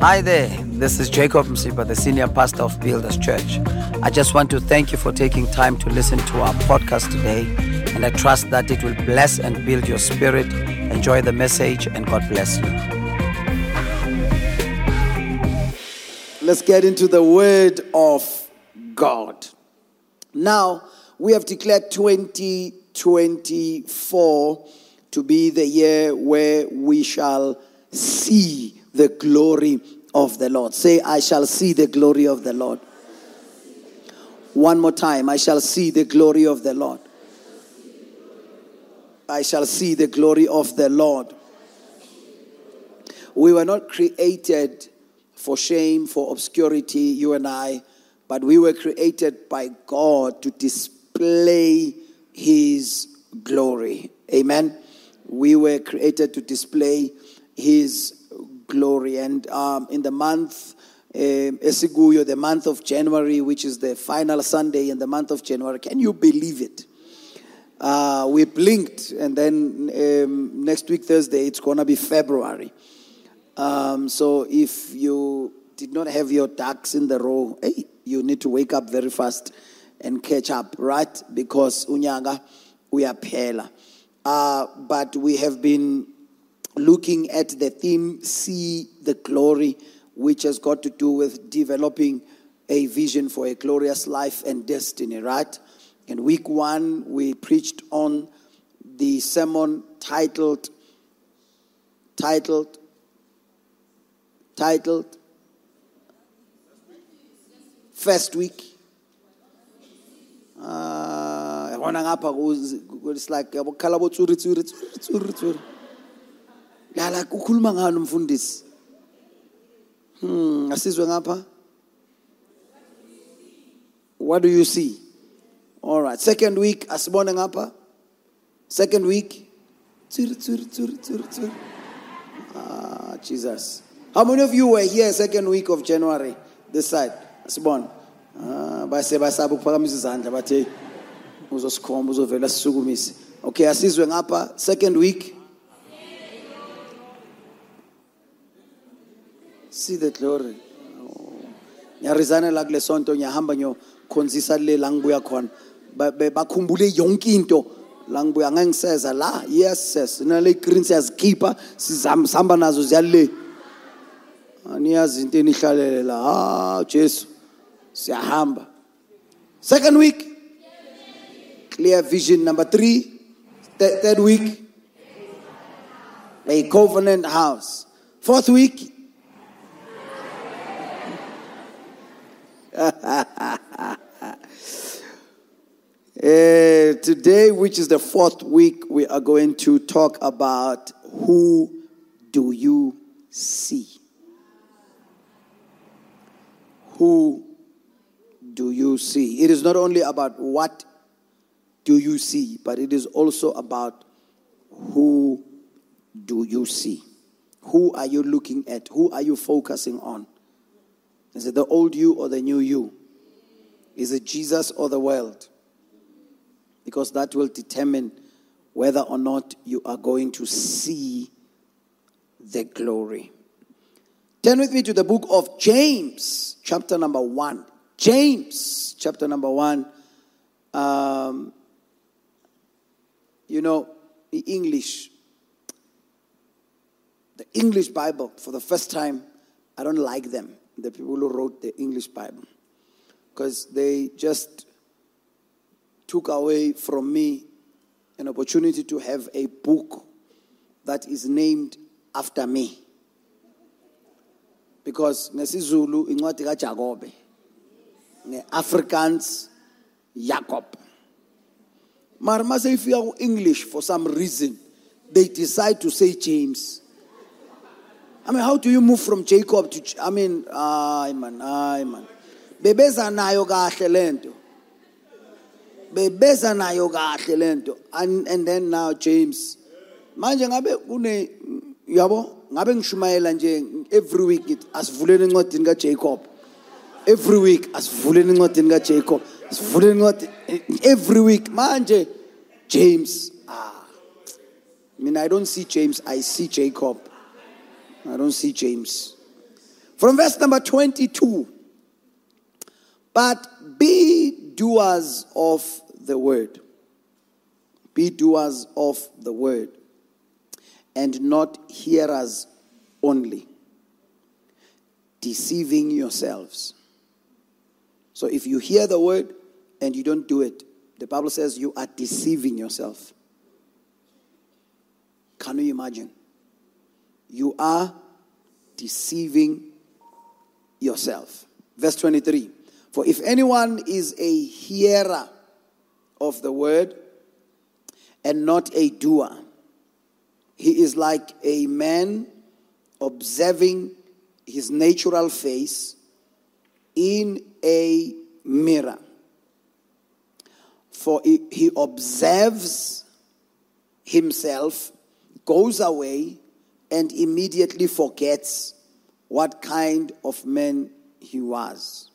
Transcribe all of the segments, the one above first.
Hi there, this is Jacob Msipha, the senior pastor of Builders Church. I just want to thank you for taking time to listen to our podcast today, and I trust that it will bless and build your spirit. Enjoy the message, and God bless you. Let's get into the word of God. Now, we have declared 2024 to be the year where we shall see the glory of the Lord. Say, I shall see the glory of the Lord. One more time, I shall see the glory of the Lord. I shall see the glory of the Lord. We were not created for shame, for obscurity, you and I, but we were created by God to display His glory. Amen. We were created to display His glory. And um, in the month, uh, Esiguyo, the month of January, which is the final Sunday in the month of January, can you believe it? Uh, we blinked, and then um, next week, Thursday, it's going to be February. Um, so if you did not have your ducks in the row, hey, you need to wake up very fast and catch up, right? Because unyaga uyaphela. Uh, but we have been looking at the theme see the glory which has got to do with developing a vision for a glorious life and destiny right? In week 1 we preached on the sermon titled titled titled first week. Uh, it's like lala kukhuluma ngani umfundisi? Hmm asizwe ngapha? What do you see? All right second week asibone ngapha? Second week? Tsuri tsuri tsuri tsuri tsuri ah jesus. How many of you were here second week of january? This side asibone. Ah base basaba ukuphakamisa izandla bathe uzosikhomba uzovela sisukumise. Okay asizwe ngapha second week? See the glory. Ngiyarizanela kule sonto ngiyahamba ngiyokhonzisa le la ngibuya khona. Bakhumbule yonke into. La ngibuya ngangiseza la yes sis. Nale green siyazikhipha sihamba nazo ziyale. Aniyazi into enihlalele la? Ah jesu. Siyahamba. Second week. Clear vision number three. Third week. A covenant house. Fourth week Uh, today, which is the fourth week, we are going to talk about who do you see? Who do you see? It is not only about what do you see, but it is also about who do you see? Who are you looking at? Who are you focusing on? Is it the old you or the new you? Is it Jesus or the world? Because that will determine whether or not you are going to see the glory. Turn with me to the book of James, chapter number one. James, chapter number one. Um, you know, the English, the English Bible, for the first time, I don't like them, the people who wrote the English Bible, because they just took away from me an opportunity to have a book that is named after me. Because ngesizulu incwadi kaJakobe, ngeAfrikaans Jacob. Mara mase ifika ku-English for some reason, they decide to say James. I mean, how do you move from Jacob to, J- I mean, ay man, ay man. Bebeza nayo kahle lento. Bebeza nayo kahle lento. And, and then now James. Manje ngabe kune, yabo, ngabe ngishumayela nje every week it asivuleni incwadini kaJacob. Every week asivuleni incwadini kaJacob. Asivuleni incwadi every week manje James. Ah. I mean I don't see James, I see Jacob. I don't see James. From verse number 22. But be doers of the word. Be doers of the word and not hearers only, deceiving yourselves. So if you hear the word and you don't do it, the Bible says you are deceiving yourself. Can you imagine? You are deceiving yourself. Verse 23 For if anyone is a hearer of the word and not a doer, he is like a man observing his natural face in a mirror. For he observes himself, goes away, and immediately forgets what kind of man he was.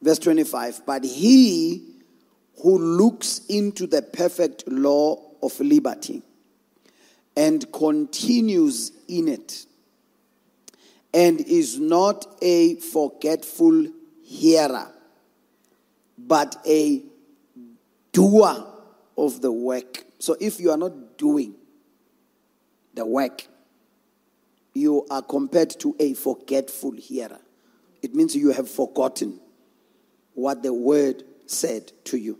Verse 25 But he who looks into the perfect law of liberty and continues in it, and is not a forgetful hearer, but a doer of the work. So if you are not doing the work, you are compared to a forgetful hearer. It means you have forgotten what the word said to you.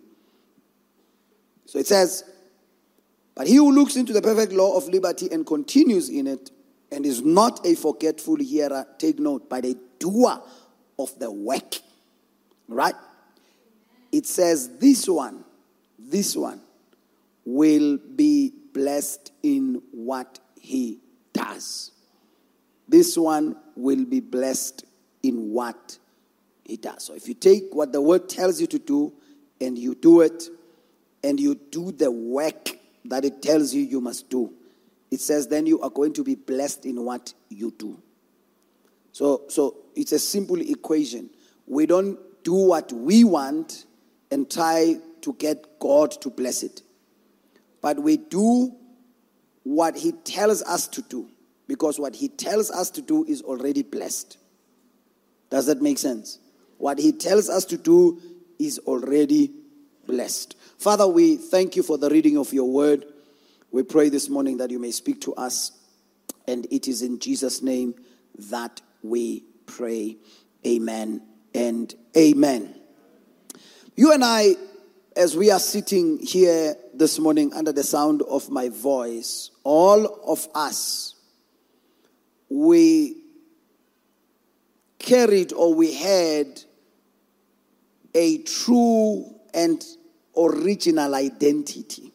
So it says, But he who looks into the perfect law of liberty and continues in it, and is not a forgetful hearer, take note, but a doer of the work. Right? It says, This one, this one will be blessed in what he does. This one will be blessed in what he does. So if you take what the word tells you to do and you do it, and you do the work that it tells you you must do, it says then you are going to be blessed in what you do. So, so it's a simple equation. We don't do what we want and try to get God to bless it. But we do what He tells us to do because what He tells us to do is already blessed. Does that make sense? What He tells us to do is already blessed. Father, we thank you for the reading of your word. We pray this morning that you may speak to us, and it is in Jesus' name that we pray. Amen and amen. You and I, as we are sitting here this morning under the sound of my voice, all of us, we carried or we had a true and original identity,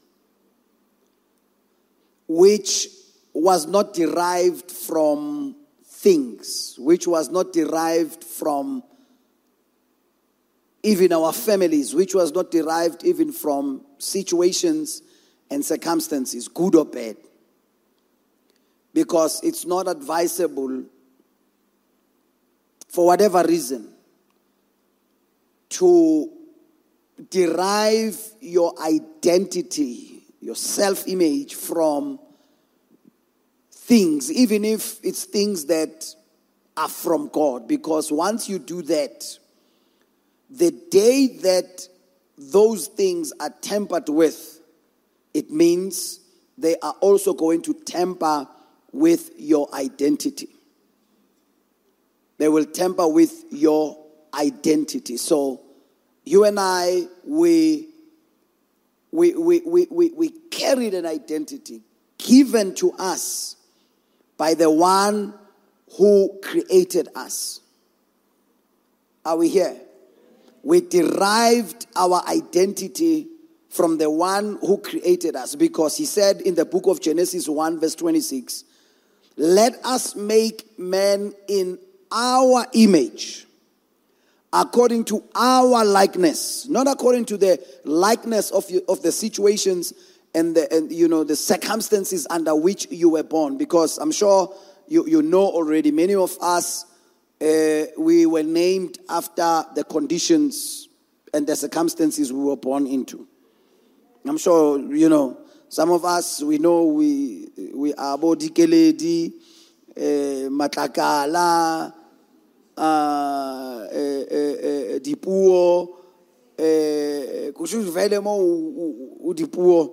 which was not derived from things, which was not derived from even our families, which was not derived even from situations and circumstances, good or bad. Because it's not advisable, for whatever reason, to derive your identity, your self image from things, even if it's things that are from God. Because once you do that, the day that those things are tempered with, it means they are also going to temper with your identity. They will temper with your identity. So, you and I, we, we, we, we, we, we carried an identity given to us by the one who created us. Are we here? We derived our identity from the one who created us because he said in the book of Genesis 1, verse 26, Let us make man in our image, according to our likeness, not according to the likeness of, of the situations and the and you know the circumstances under which you were born because i'm sure you, you know already many of us uh, we were named after the conditions and the circumstances we were born into. I'm sure you know some of us we know we we are bodikeledi uh, matlakala uh, eh, eh, eh, dipuo eh kusho vele mo o- o o dipuo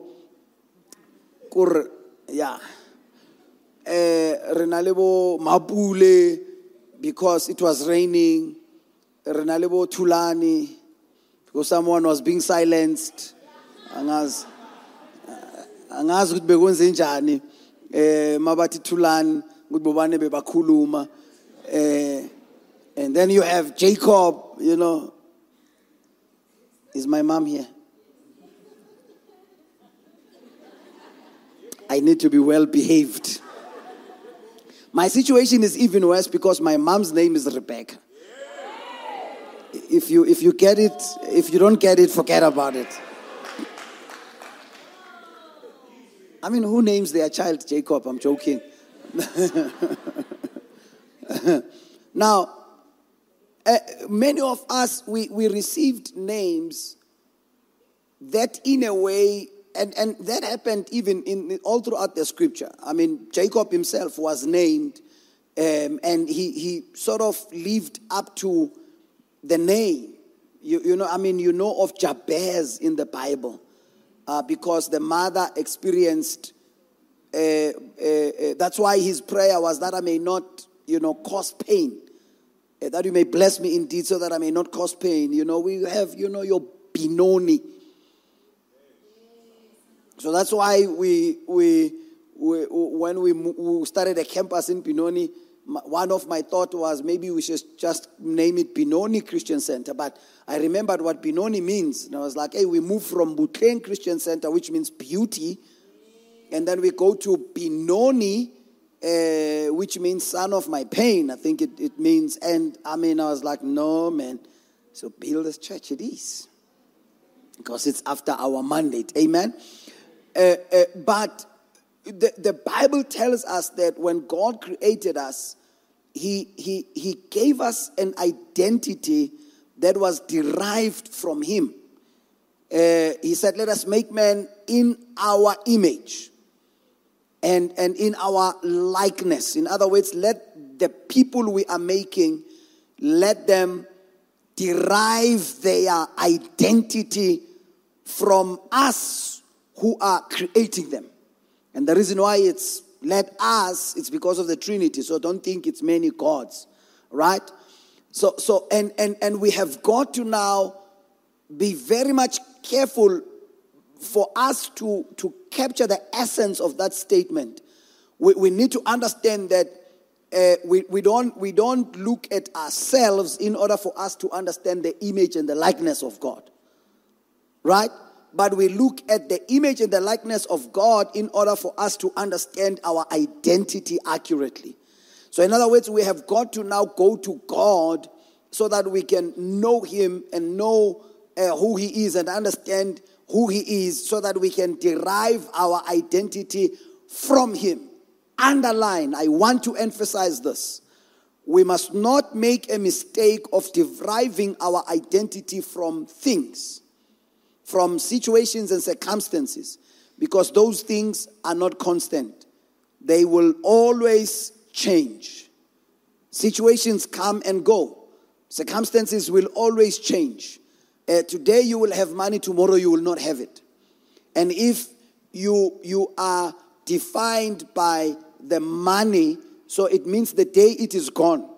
kore ya Renalebo, re na le bo mapule because it was raining. Re na le bo thulani because someone was being silenced. Angazi ukuthi bekwenze njani eh mabathi thulani ukuthi bobane bebakhuluma eh and then you have Jacob you know. Is my mom here? I need to be well behaved my situation is even worse because my mom's name is Rebecca if you if you get it if you don't get it forget about it I mean, who names their child Jacob? I'm joking. now, uh, many of us, we, we received names that, in a way, and, and that happened even in all throughout the scripture. I mean, Jacob himself was named, um, and he, he sort of lived up to the name. You, you know, I mean, you know of Jabez in the Bible uh, because the mother experienced. Uh, uh, uh, that's why his prayer was that I may not, you know, cause pain. Uh, that you may bless me indeed, so that I may not cause pain. You know, we have, you know, your Benoni. So that's why we, we, we when we, we started a campus in Benoni, one of my thought was maybe we should just name it Benoni Christian Center. But I remembered what Benoni means. And I was like, hey, we moved from Botleng Christian Center, which means beauty, and then we go to Benoni, uh, which means son of my pain. I think it, it means. And I mean, I was like, no, man. So Builders Church it is. Because it's after our mandate. Amen. Uh, uh, but the, the Bible tells us that when God created us, he, he, he gave us an identity that was derived from Him. Uh, he said, Let us make man in our image and, and in our likeness. In other words, let the people we are making, let them derive their identity from us who are creating them. And the reason why it's let us, it's because of the Trinity. So don't think it's many gods, right? So so and and and we have got to now be very much careful for us to, to capture the essence of that statement. We, we need to understand that uh, we, we, don't, we don't look at ourselves in order for us to understand the image and the likeness of God. Right? But we look at the image and the likeness of God in order for us to understand our identity accurately. So, in other words, we have got to now go to God so that we can know Him and know uh, who He is and understand who He is so that we can derive our identity from Him. Underline, I want to emphasize this. We must not make a mistake of deriving our identity from things, from situations and circumstances, because those things are not constant. They will always change. Situations come and go, circumstances will always change. Uh, today you will have money, tomorrow you will not have it. And if you, you are defined by the money, so it means the day it is gone,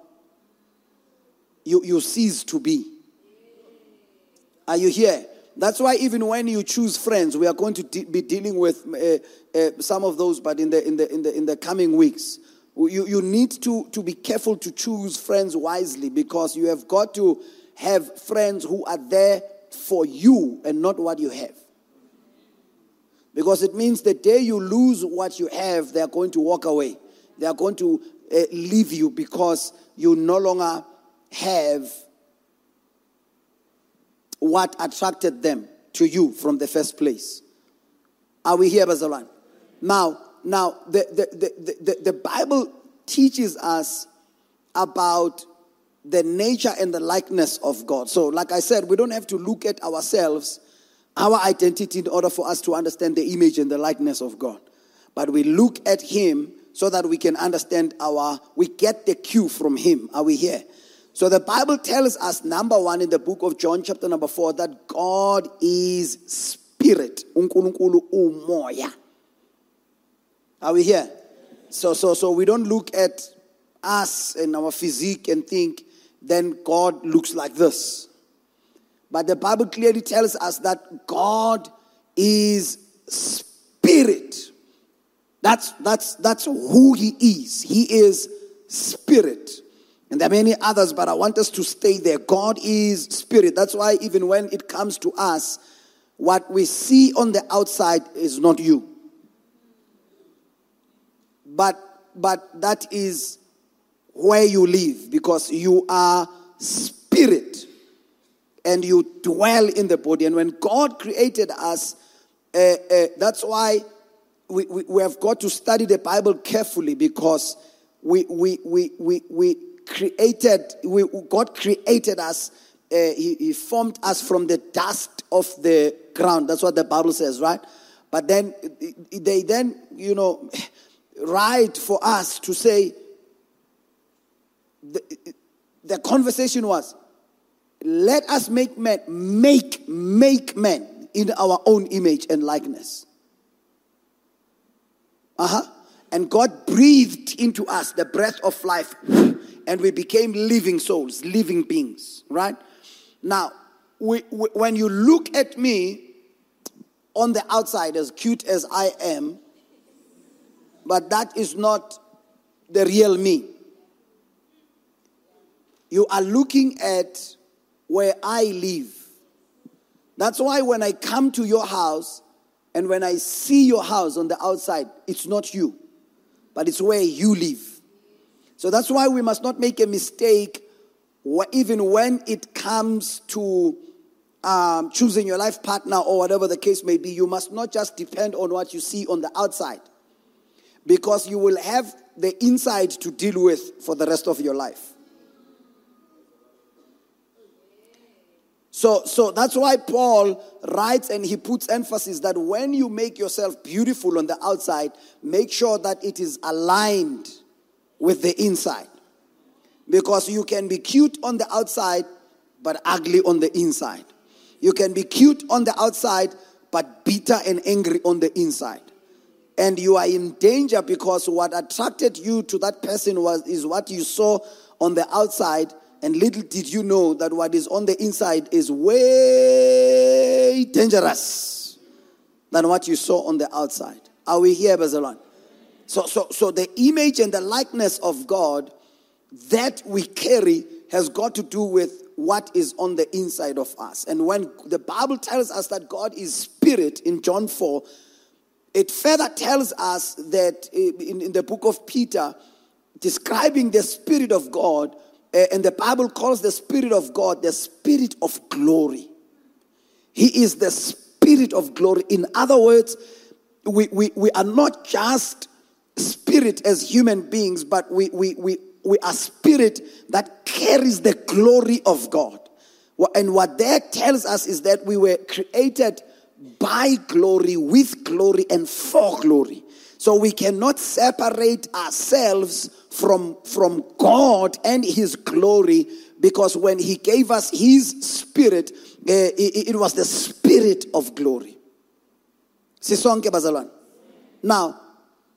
you, you cease to be. Are you here? That's why even when you choose friends, we are going to de- be dealing with uh, uh, some of those, but in the in the in the in the coming weeks, you you need to to be careful to choose friends wisely because you have got to have friends who are there for you and not what you have. Because it means the day you lose what you have, they are going to walk away. They are going to uh, leave you because you no longer have what attracted them to you from the first place. Are we here, Bazalan? Now, now the, the, the, the, the Bible teaches us about the nature and the likeness of God. So, like I said, we don't have to look at ourselves, our identity, in order for us to understand the image and the likeness of God. But we look at Him so that we can understand our, we get the cue from Him. Are we here? So the Bible tells us, number one, in the book of John, chapter number four, that God is spirit. uNkulunkulu umoya. Are we here? So, so, so we don't look at us and our physique and think, then God looks like this. But the Bible clearly tells us that God is spirit. That's, that's, that's who he is. He is spirit. And there are many others, but I want us to stay there. God is spirit. That's why, even when it comes to us, what we see on the outside is not you. But, but that is where you live because you are spirit and you dwell in the body. And when God created us, uh, uh, that's why we, we, we, have got to study the Bible carefully because we, we, we, we, we created, we, God created us, uh, he, he formed us from the dust of the ground. That's what the Bible says, right? But then they then, you know, write for us to say, the, the conversation was, let us make men, make, make men in our own image and likeness. Uh huh. And God breathed into us the breath of life, and we became living souls, living beings, right? Now, we, we, when you look at me on the outside, as cute as I am, but that is not the real me. You are looking at where I live. That's why when I come to your house and when I see your house on the outside, it's not you, but it's where you live. So that's why we must not make a mistake, even when it comes to um, choosing your life partner or whatever the case may be. You must not just depend on what you see on the outside, because you will have the inside to deal with for the rest of your life. So, so that's why Paul writes and he puts emphasis that when you make yourself beautiful on the outside, make sure that it is aligned with the inside. Because you can be cute on the outside, but ugly on the inside. You can be cute on the outside, but bitter and angry on the inside. And you are in danger because what attracted you to that person was is what you saw on the outside and little did you know that what is on the inside is way dangerous than what you saw on the outside. Are we here, Bazalon? So, so, so the image and the likeness of God that we carry has got to do with what is on the inside of us. And when the Bible tells us that God is spirit in John 4, it further tells us that in, in the book of Peter, describing the spirit of God, uh, and the Bible calls the Spirit of God the Spirit of glory. He is the Spirit of glory. In other words, we, we, we are not just spirit as human beings, but we, we, we, we are spirit that carries the glory of God. And what that tells us is that we were created by glory, with glory, and for glory. So we cannot separate ourselves from, from God and His glory because when He gave us His Spirit, uh, it, it, was the Spirit of glory. Now,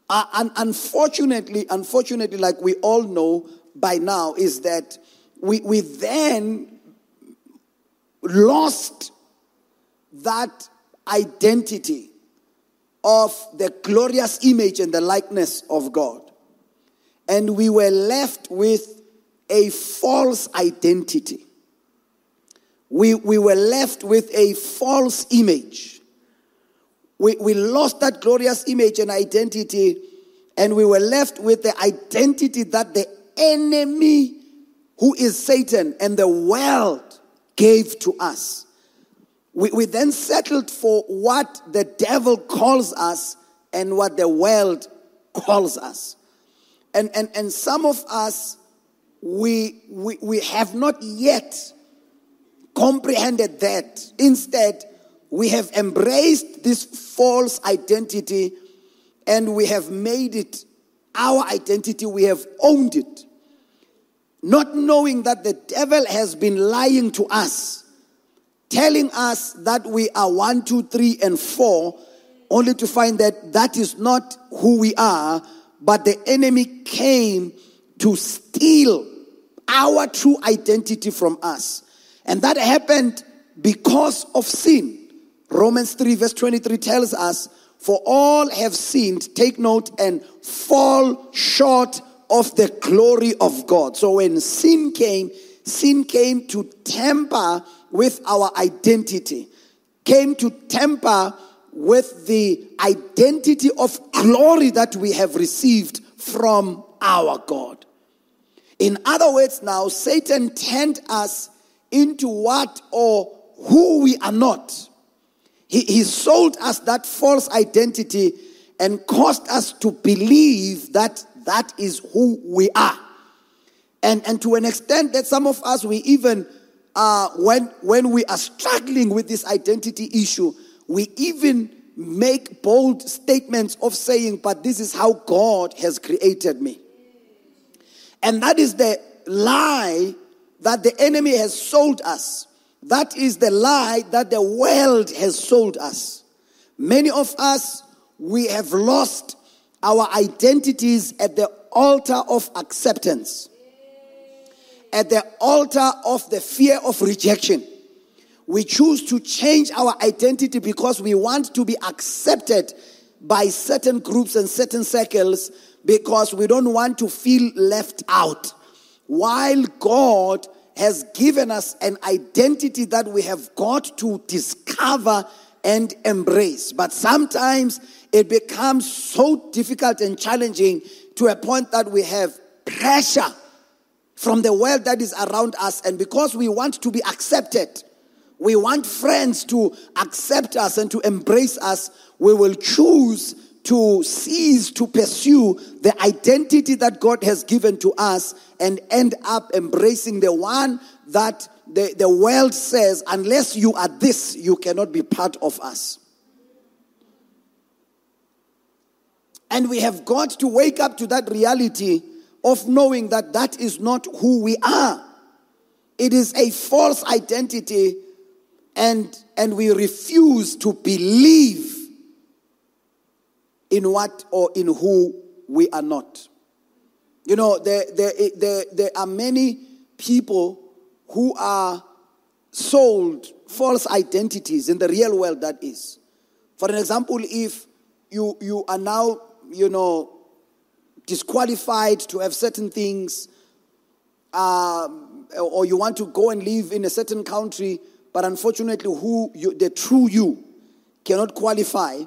uh, unfortunately, unfortunately, like we all know by now, is that we, we then lost that identity of the glorious image and the likeness of God and we were left with a false identity. We, we were left with a false image. We, we lost that glorious image and identity, and we were left with the identity that the enemy, who is Satan, and the world gave to us. We, we then settled for what the devil calls us and what the world calls us. And, and, and some of us, we, we, we have not yet comprehended that. Instead, we have embraced this false identity and we have made it our identity. We have owned it. not knowing that the devil has been lying to us, telling us that we are one, two, three, and four, only to find that that is not who we are, but the enemy came to steal our true identity from us. And that happened because of sin. Romans 3, verse 23 tells us, For all have sinned, take note, and fall short of the glory of God. So when sin came, sin came to temper with our identity, came to temper with the identity of glory that we have received from our God. In other words, now Satan turned us into what or who we are not. He, he sold us that false identity and caused us to believe that that is who we are. And, and to an extent that some of us, we even, uh, when, when we are struggling with this identity issue, we even make bold statements of saying, but this is how God has created me. And that is the lie that the enemy has sold us. That is the lie that the world has sold us. Many of us, we have lost our identities at the altar of acceptance, at the altar of the fear of rejection. We choose to change our identity because we want to be accepted by certain groups and certain circles because we don't want to feel left out. While God has given us an identity that we have got to discover and embrace. But sometimes it becomes so difficult and challenging to a point that we have pressure from the world that is around us. And because we want to be accepted, we want friends to accept us and to embrace us, we will choose to cease to pursue the identity that God has given to us and end up embracing the one that the, the world says, unless you are this, you cannot be part of us. And we have got to wake up to that reality of knowing that that is not who we are. It is a false identity, and, and we refuse to believe in what or in who we are not. You know, there, there, there, there are many people who are sold false identities in the real world, that is. For an example, if you, you are now, you know, disqualified to have certain things, um, or you want to go and live in a certain country, but unfortunately, who you, the true you cannot qualify,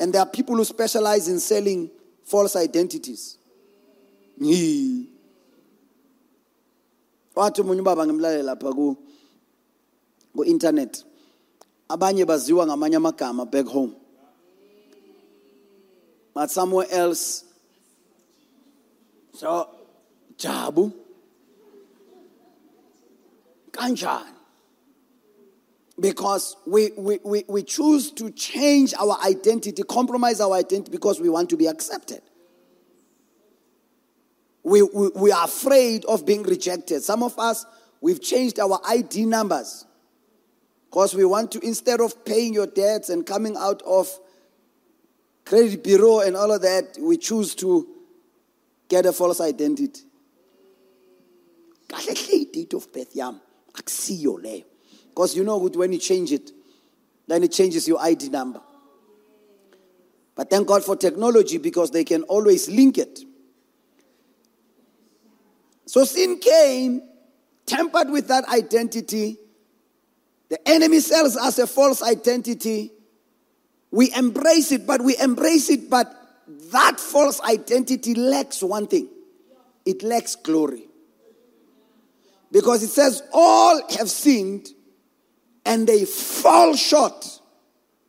and there are people who specialize in selling false identities. wathi omunye ubaba ngimlalele lapha ku ku-internet abanye baziwa ngamanye amagama back home. But somewhere else so jabu. Kanjani because we, we, we, we choose to change our identity, compromise our identity because we want to be accepted. We, we, we are afraid of being rejected. Some of us, we've changed our ID numbers because we want to, instead of paying your debts and coming out of credit bureau and all of that, we choose to get a false identity. date of birth yam because you know when you change it, then it changes your ID number. But thank God for technology because they can always link it. So sin came, tempered with that identity. The enemy sells us a false identity. We embrace it, but we embrace it, but that false identity lacks one thing it lacks glory. Because it says, All have sinned and they fall short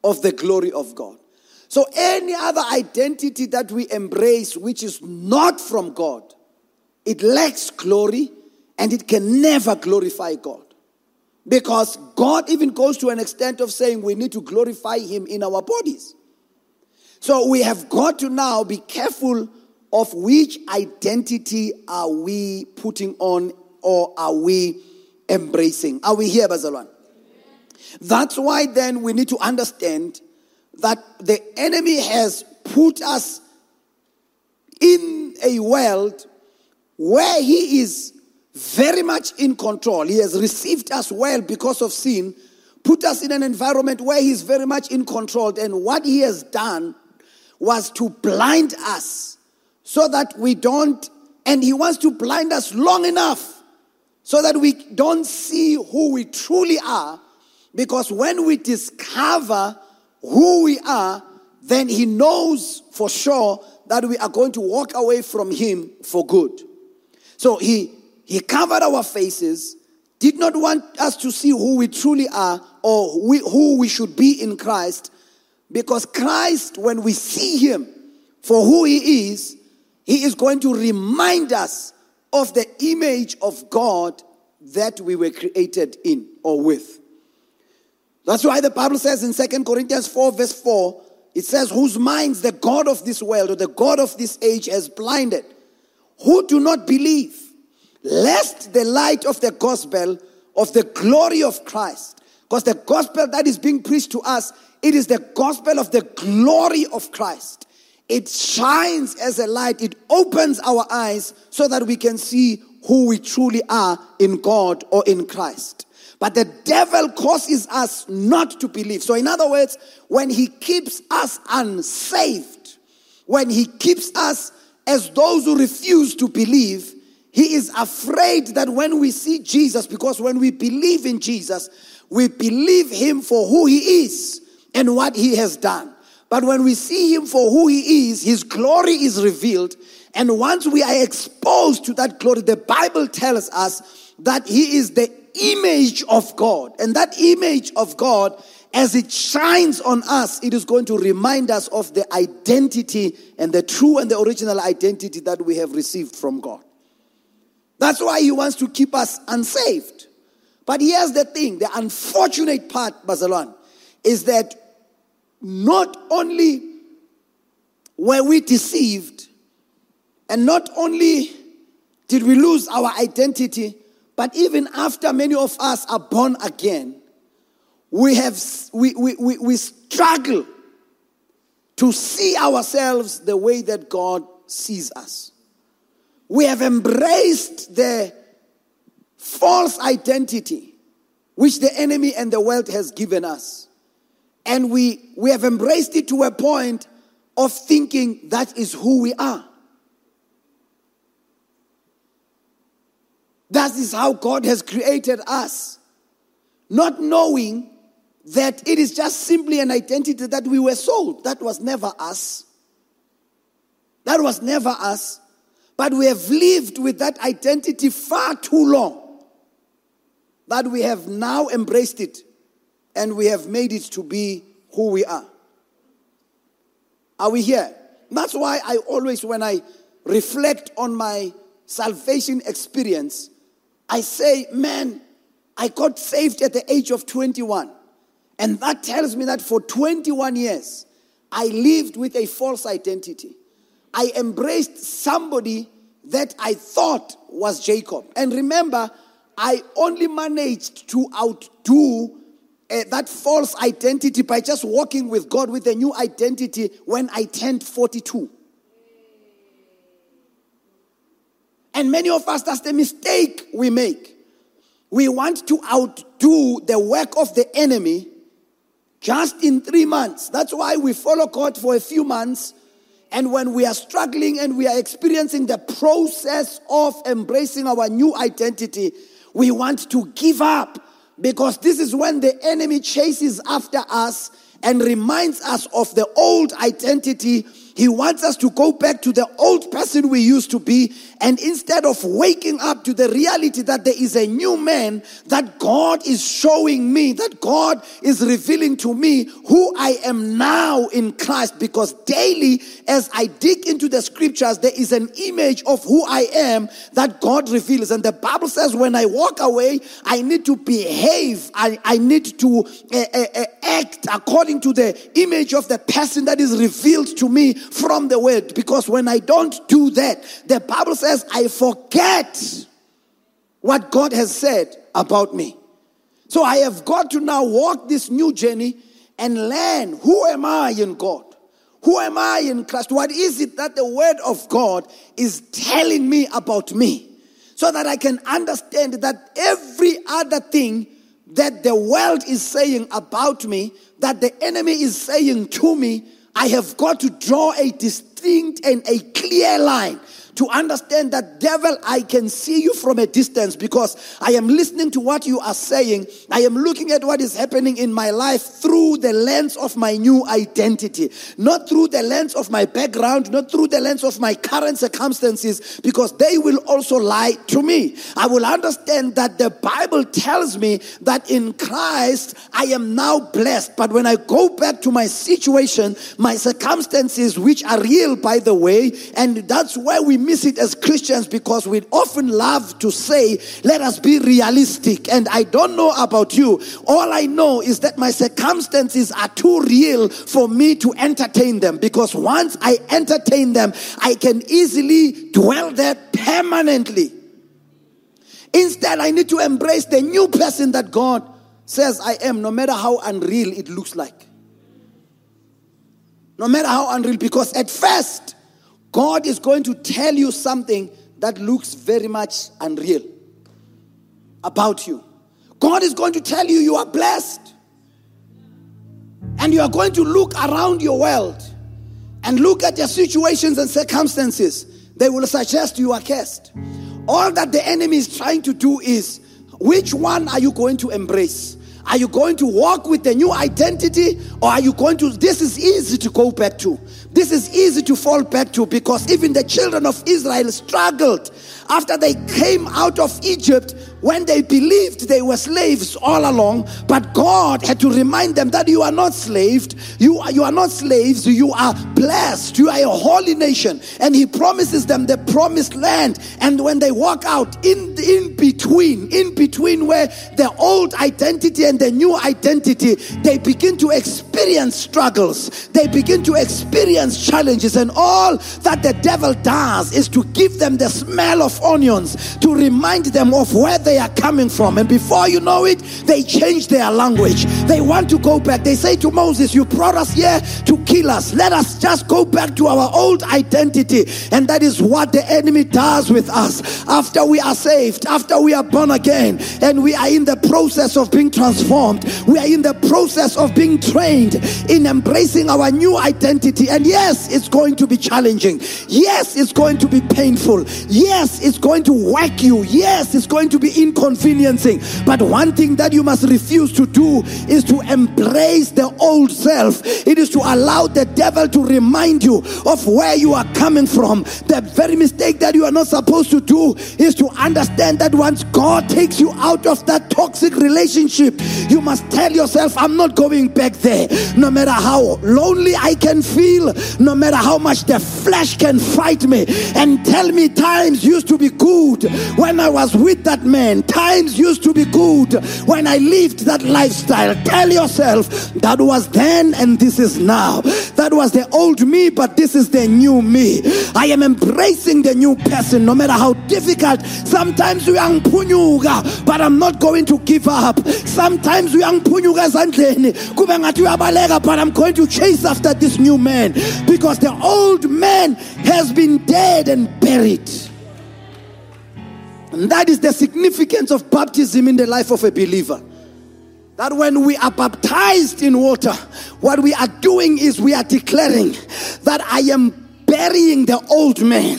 of the glory of God. So, any other identity that we embrace, which is not from God, it lacks glory and it can never glorify God. Because God even goes to an extent of saying we need to glorify Him in our bodies. So, we have got to now be careful of which identity are we putting on or are we embracing? Are we here, Bazalwan? That's why then we need to understand that the enemy has put us in a world where he is very much in control. He has received us well because of sin, put us in an environment where he's very much in control. And what he has done was to blind us so that we don't, and he wants to blind us long enough so that we don't see who we truly are. Because when we discover who we are, then he knows for sure that we are going to walk away from him for good. So he he covered our faces, did not want us to see who we truly are or we, who we should be in Christ. Because Christ, when we see him for who he is, he is going to remind us of the image of God that we were created in or with. That's why the Bible says in Second Corinthians 4, verse 4, it says, Whose minds the God of this world or the God of this age has blinded, who do not believe lest the light of the gospel of the glory of Christ, because the gospel that is being preached to us, it is the gospel of the glory of Christ. It shines as a light, it opens our eyes so that we can see who we truly are in God or in Christ. But the devil causes us not to believe. So, in other words, when he keeps us unsaved, when he keeps us as those who refuse to believe, he is afraid that when we see Jesus, because when we believe in Jesus, we believe him for who he is and what he has done. But when we see him for who he is, his glory is revealed. And once we are exposed to that glory, the Bible tells us that he is the image of God. And that image of God, as it shines on us, it is going to remind us of the identity and the true and the original identity that we have received from God. That's why he wants to keep us unsaved. But here's the thing the unfortunate part, Bazalwan, is that not only were we deceived, and not only did we lose our identity, but even after many of us are born again, we have we, we, we, we struggle to see ourselves the way that God sees us. We have embraced the false identity which the enemy and the world has given us. And we, we have embraced it to a point of thinking that is who we are. That is how God has created us. Not knowing that it is just simply an identity that we were sold. That was never us. That was never us. But we have lived with that identity far too long that we have now embraced it and we have made it to be who we are. Are we here? That's why I always, when I reflect on my salvation experience, I say, man, I got saved at the age of 21. And that tells me that for 21 years, I lived with a false identity. I embraced somebody that I thought was Jacob. And remember, I only managed to outdo uh, that false identity by just walking with God with a new identity when I turned 42. And many of us, that's the mistake we make. We want to outdo the work of the enemy just in three months. That's why we follow God for a few months and when we are struggling and we are experiencing the process of embracing our new identity, we want to give up because this is when the enemy chases after us and reminds us of the old identity he wants us to go back to the old person we used to be. And instead of waking up to the reality that there is a new man, that God is showing me, that God is revealing to me who I am now in Christ. Because daily, as I dig into the scriptures, there is an image of who I am that God reveals. And the Bible says, when I walk away, I need to behave, I, I need to uh, uh, act according to the image of the person that is revealed to me from the word. Because when I don't do that, the Bible says I forget what God has said about me. So I have got to now walk this new journey and learn who am I in God? Who am I in Christ? What is it that the word of God is telling me about me? So that I can understand that every other thing that the world is saying about me, that the enemy is saying to me, I have got to draw a distinct and a clear line to understand that, devil, I can see you from a distance because I am listening to what you are saying. I am looking at what is happening in my life through the lens of my new identity, not through the lens of my background, not through the lens of my current circumstances, because they will also lie to me. I will understand that the Bible tells me that in Christ I am now blessed. But when I go back to my situation, my circumstances, which are real, by the way, and that's where we miss it as Christians because we often love to say, let us be realistic. And I don't know about you. All I know is that my circumstances are too real for me to entertain them because once I entertain them, I can easily dwell there permanently. Instead, I need to embrace the new person that God says I am, no matter how unreal it looks like. No matter how unreal, because at first, God is going to tell you something that looks very much unreal about you. God is going to tell you you are blessed. And you are going to look around your world and look at your situations and circumstances. They will suggest you are cursed. All that the enemy is trying to do is which one are you going to embrace? Are you going to walk with the new identity or are you going to? This is easy to go back to. This is easy to fall back to because even the children of Israel struggled after they came out of Egypt when they believed they were slaves all along. But God had to remind them that you are not slaved, you are, you are not slaves, you are blessed, you are a holy nation. And He promises them the promised land. And when they walk out in, in between, in between where the old identity and the new identity, they begin to experience struggles, they begin to experience challenges, and all that the devil does is to give them the smell onions to remind them of where they are coming from. And before you know it, they change their language. They want to go back. They say to Moses, You brought us here to kill us. Let us just go back to our old identity. And that is what the enemy does with us after we are saved, after we are born again, and we are in the process of being transformed. We are in the process of being trained in embracing our new identity. And yes, it's going to be challenging. Yes, it's going to be painful. Yes, it's going to whack you. Yes, it's going to be inconveniencing. But one thing that you must refuse to do is to embrace the old self. It is to allow the devil to remind you of where you are coming from. The very mistake that you are not supposed to do is to understand that once God takes you out of that toxic relationship, you must tell yourself, I'm not going back there. No matter how lonely I can feel, no matter how much the flesh can fight me and tell me times used to be good when I was with that man, times used to be good when I lived that lifestyle. Tell yourself that was then and this is now. That was the old me, but this is the new me. I am embracing the new person no matter how difficult. Sometimes we are but I'm not going to give up. Sometimes we are uyabaleka but I'm going to chase after this new man because the old man has been dead and buried. And that is the significance of baptism in the life of a believer. That when we are baptized in water, what we are doing is we are declaring that I am burying the old man.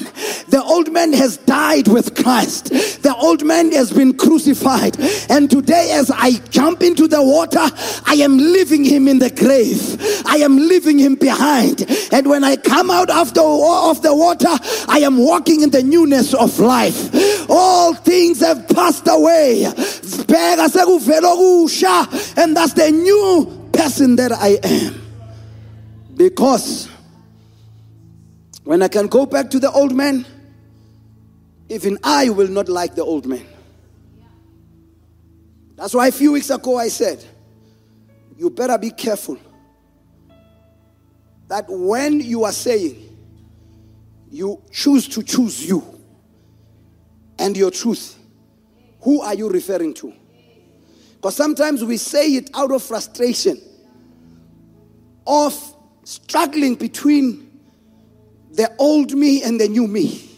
The old man has died with Christ. The old man has been crucified. And today, as I jump into the water, I am leaving him in the grave. I am leaving him behind. And when I come out after of the water, I am walking in the newness of life. All things have passed away. And that's the new person that I am. Because when I can go back to the old man, even I will not like the old man. That's why a few weeks ago I said, You better be careful that when you are saying you choose to choose you and your truth, who are you referring to? Because sometimes we say it out of frustration, of struggling between the old me and the new me.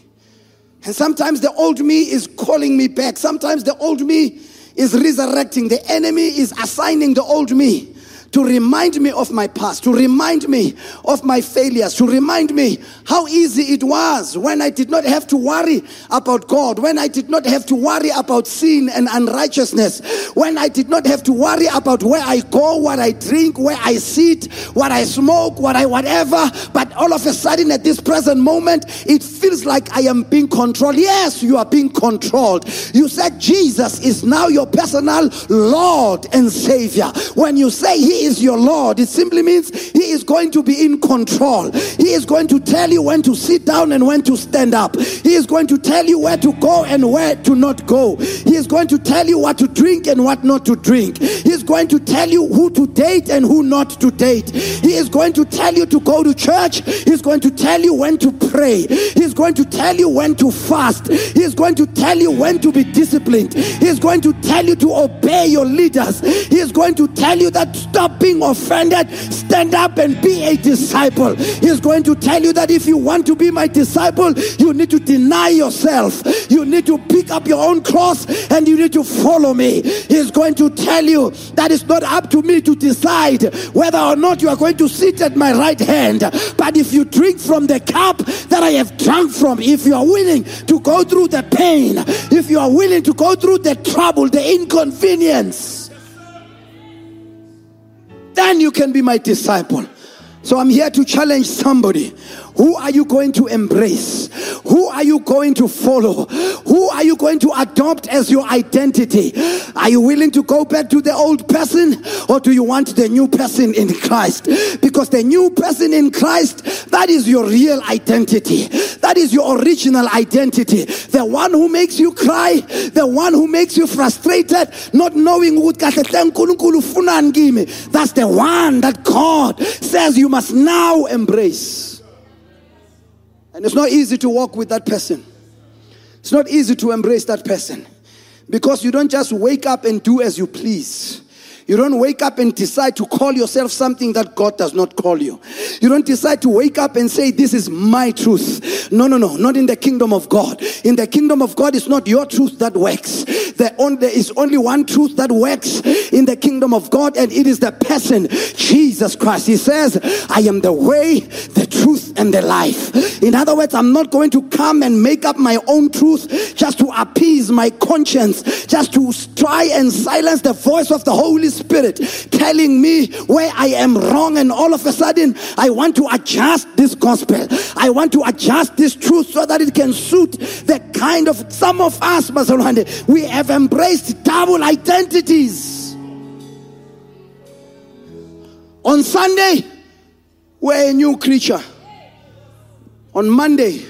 And sometimes the old me is calling me back. Sometimes the old me is resurrecting. The enemy is assigning the old me to remind me of my past, to remind me of my failures, to remind me how easy it was when I did not have to worry about God, when I did not have to worry about sin and unrighteousness, when I did not have to worry about where I go, what I drink, where I sit, what I smoke, what I whatever. But all of a sudden, at this present moment, it feels like I am being controlled. Yes, you are being controlled. You said Jesus is now your personal Lord and Savior. When you say He is your Lord, it simply means He is going to be in control. He is going to tell you when to sit down and when to stand up. He is going to tell you where to go and where to not go. He is going to tell you what to drink and what not to drink. He is going to tell you who to date and who not to date. He is going to tell you to go to church. He is going to tell you when to pray. He is going to tell you when to fast. He is going to tell you when to be disciplined. He is going to tell you to obey your leaders. He is going to tell you that stop being offended, stand up and be a disciple. He is going to tell you that if you want to be my disciple, you need to deny yourself. You need to pick up your own cross and you need to follow me. He is going to tell you that it's not up to me to decide whether or not you are going to sit at my right hand. But if you drink from the cup that I have drunk from, if you are willing to go through the pain, if you are willing to go through the trouble, the inconvenience, then you can be my disciple. So I'm here to challenge somebody. Who are you going to embrace? Who are you going to follow? Who are you going to adopt as your identity? Are you willing to go back to the old person or do you want the new person in Christ? Because the new person in Christ, that is your real identity. That is your original identity. The one who makes you cry, the one who makes you frustrated, not knowing what that's the one that God says you must now embrace. And it's not easy to walk with that person. It's not easy to embrace that person because you don't just wake up and do as you please. You don't wake up and decide to call yourself something that God does not call you. You don't decide to wake up and say, This is my truth. No, no, no, not in the kingdom of God. In the kingdom of God, it's not your truth that works. There, is only one truth that works in the kingdom of God, and it is the person, Jesus Christ. He says, I am the way, the truth, and the life. In other words, I'm not going to come and make up my own truth just to appease my conscience, just to try and silence the voice of the Holy Spirit telling me where I am wrong, and all of a sudden I want to adjust this gospel. I want to adjust this truth so that it can suit the kind of some of us, we have embraced double identities. On Sunday, we're a new creature. On Monday,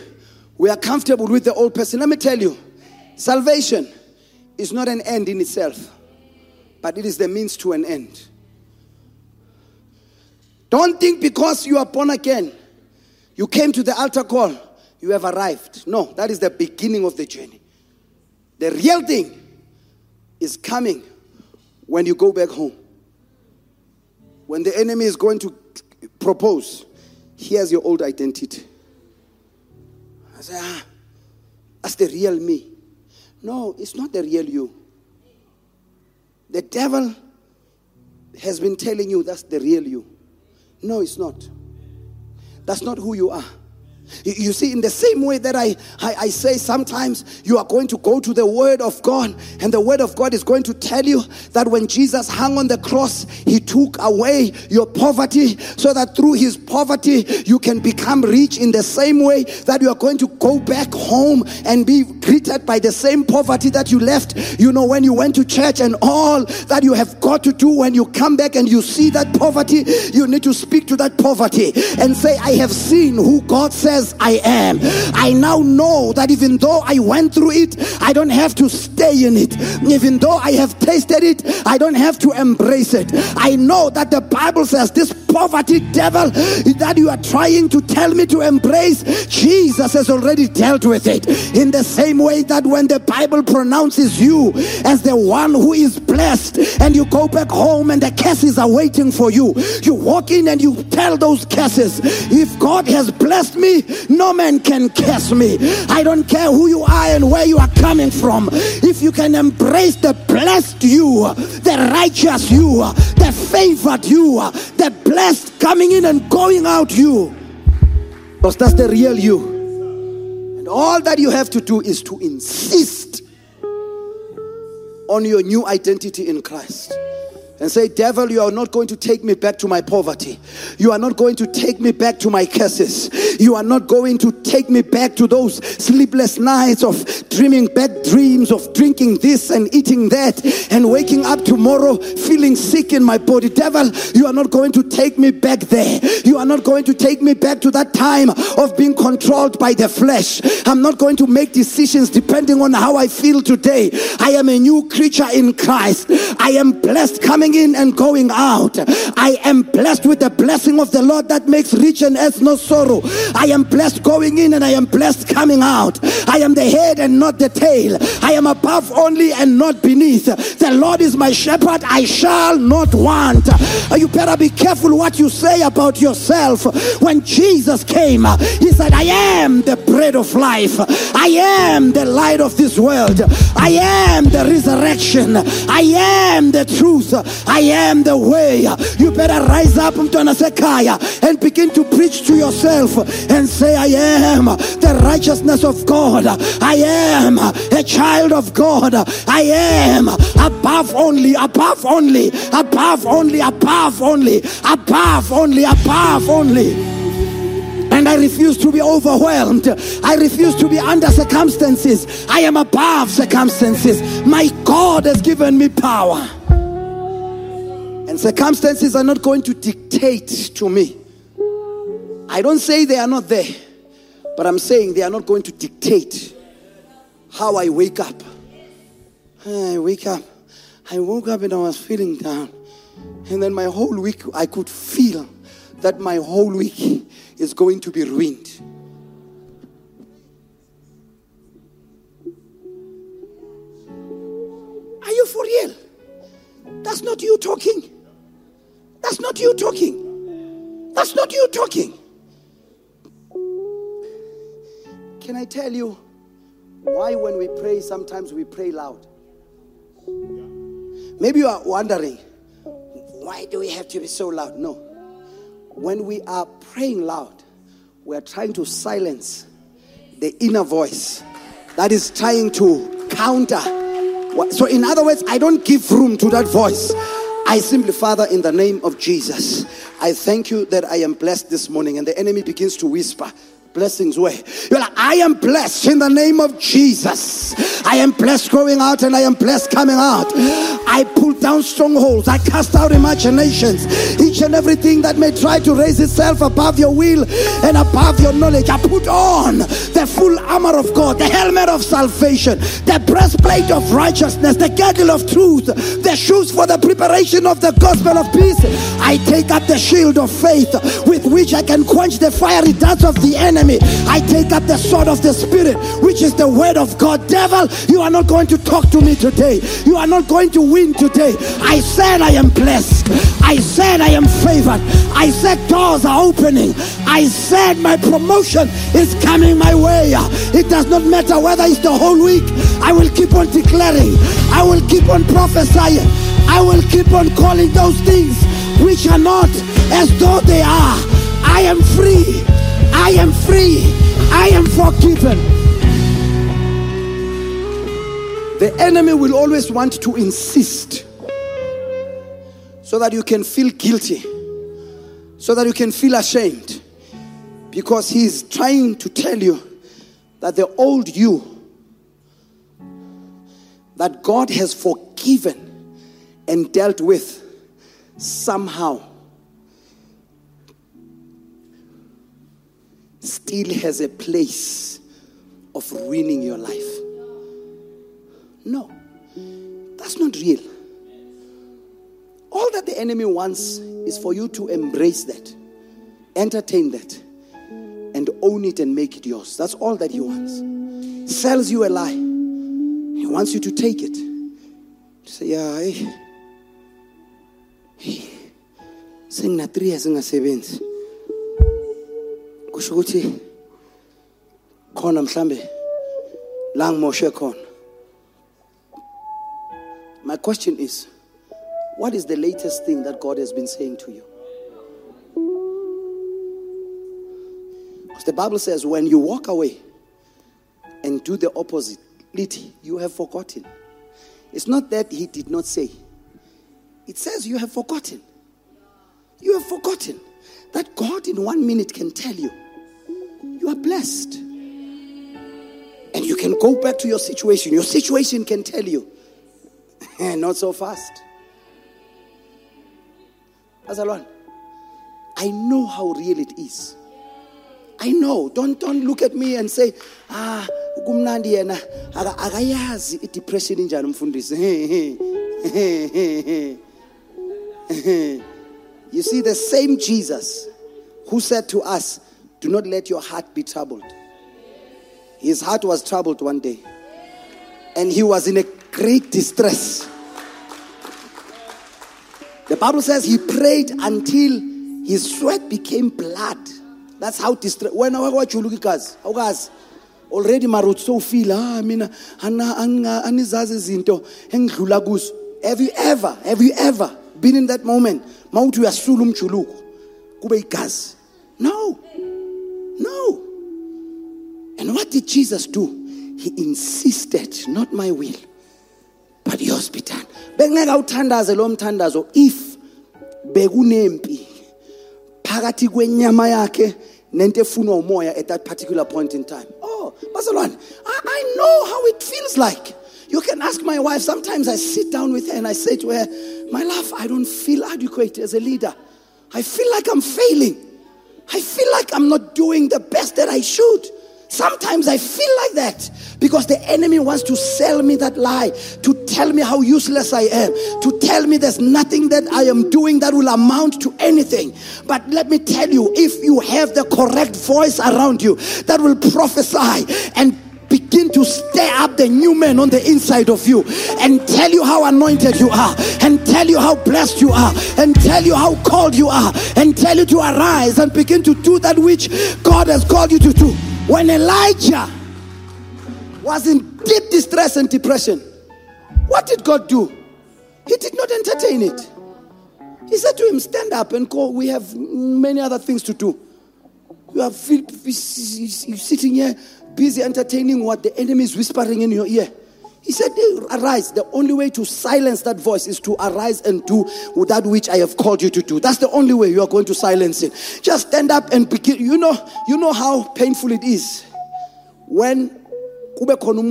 we are comfortable with the old person. Let me tell you, salvation is not an end in itself but it is the means to an end. Don't think because you are born again, you came to the altar call, you have arrived. No, that is the beginning of the journey. The real thing is coming when you go back home. When the enemy is going to propose, here's your old identity. I say, ah, that's the real me. No, it's not the real you. The devil has been telling you that's the real you. No, it's not. That's not who you are. You see, in the same way that I, I, I, say sometimes you are going to go to the Word of God, and the Word of God is going to tell you that when Jesus hung on the cross, He took away your poverty so that through His poverty you can become rich in the same way that you are going to go back home and be greeted by the same poverty that you left. You know, when you went to church and all that you have got to do when you come back and you see that poverty, you need to speak to that poverty and say, I have seen who God says I am. I now know that even though I went through it, I don't have to stay in it. Even though I have tasted it, I don't have to embrace it. I know that the Bible says this poverty, devil, that you are trying to tell me to embrace, Jesus has already dealt with it. In the same way that when the Bible pronounces you as the one who is blessed, and you go back home and the curses are waiting for you, you walk in and you tell those curses, if God has blessed me, no man can curse me. I don't care who you are and where you are coming from. If you can embrace the blessed you, the righteous you, the favored you, the blessed coming in and going out you, because that's the real you. And all that you have to do is to insist on your new identity in Christ and say, Devil, you are not going to take me back to my poverty. You are not going to take me back to my curses. You are not going to take me back to those sleepless nights of dreaming bad dreams, of drinking this and eating that, and waking up tomorrow feeling sick in my body. Devil, you are not going to take me back there. You are not going to take me back to that time of being controlled by the flesh. I'm not going to make decisions depending on how I feel today. I am a new creature in Christ. I am blessed coming in and going out. I am blessed with the blessing of the Lord that makes rich and adds no sorrow. I am blessed going in and I am blessed coming out. I am the head and not the tail. I am above only and not beneath. The Lord is my shepherd. I shall not want. Uh, you better be careful what you say about yourself. When Jesus came, uh, he said, I am the bread of life. I am the light of this world. I am the resurrection. I am the truth. I am the way. You better rise up, Mtwana Sekaya, and begin to preach to yourself and say, I am the righteousness of God. I am a child of God. I am above only, above only, above only, above only, above only, above only. And I refuse to be overwhelmed. I refuse to be under circumstances. I am above circumstances. My God has given me power. And circumstances are not going to dictate to me. I don't say they are not there, but I'm saying they are not going to dictate how I wake up. I wake up. I woke up and I was feeling down. And then my whole week, I could feel that my whole week is going to be ruined. Are you for real? That's not you talking. That's not you talking. That's not you talking. Can I tell you why, when we pray, sometimes we pray loud? Maybe you are wondering, why do we have to be so loud? No. When we are praying loud, we are trying to silence the inner voice that is trying to counter. So, in other words, I don't give room to that voice. I simply, Father, in the name of Jesus, I thank you that I am blessed this morning. And the enemy begins to whisper, blessings way. you're like i am blessed in the name of jesus i am blessed going out and i am blessed coming out i pull down strongholds i cast out imaginations each and everything that may try to raise itself above your will and above your knowledge i put on the full armor of god the helmet of salvation the breastplate of righteousness the girdle of truth the shoes for the preparation of the gospel of peace i take up the shield of faith with which i can quench the fiery darts of the enemy enemy. I take up the sword of the Spirit, which is the word of God. Devil, you are not going to talk to me today. You are not going to win today. I said I am blessed. I said I am favored. I said doors are opening. I said my promotion is coming my way. It does not matter whether it's the whole week. I will keep on declaring. I will keep on prophesying. I will keep on calling those things which are not as though they are. I am free. I am free. I am forgiven. The enemy will always want to insist so that you can feel guilty, so that you can feel ashamed, because he's trying to tell you that the old you that God has forgiven and dealt with somehow still has a place of ruining your life. No, that's not real. All that the enemy wants is for you to embrace that, entertain that, and own it and make it yours. That's all that He wants. He sells you a lie. He wants you to take it. Say, yeah, hey. hey. sengina 3 years ngingasebenzi kusho ukuthi khona mhlambe la ngimoshe khona my question is what is the latest thing that god has been saying to you because the bible says when you walk away and do the opposite you have forgotten it's not that he did not say it says you have forgotten you have forgotten that God in one minute can tell you, you are blessed. And you can go back to your situation. Your situation can tell you, not so fast. Azalwan, I know how real it is. I know. Don't, don't look at me and say, ah, kumnandi yena akayazi i-depression injani umfundisi You see, the same Jesus who said to us, Do not let your heart be troubled. His heart was troubled one day, and he was in a great distress. The Bible says he prayed until his sweat became blood. That's how distress. When I watch you look guys, how guys already married so feel ah mina anizazi izinto engidlula kuzo. Have you ever, have you ever been in that moment mawuthi uyasula umjuluko kube igazi no no and what did jesus do he insisted not my will but yours be done bengeke awuthandaze lo mthandazo if bekunempi phakathi kwenyama yakhe nento efunwa umoya at that particular point in time oh bazalwane I, I know how it feels like you can ask my wife. Sometimes I sit down with her and I say to her, My love, I don't feel adequate as a leader. I feel like I'm failing. I feel like I'm not doing the best that I should. Sometimes I feel like that because the enemy wants to sell me that lie, to tell me how useless I am, to tell me there's nothing that I am doing that will amount to anything. But let me tell you, if you have the correct voice around you that will prophesy and begin to stir up the new man on the inside of you and tell you how anointed you are and tell you how blessed you are and tell you how called you are and tell you to arise and begin to do that which God has called you to do. When Elijah was in deep distress and depression, what did God do? He did not entertain it. He said to him, Stand up and go. We have many other things to do. You are sitting here busy entertaining what the enemy is whispering in your ear. He said, Arise. The only way to silence that voice is to arise and do that which I have called you to do. That's the only way you are going to silence it. Just stand up and begin. You know, you know how painful it is when kube khona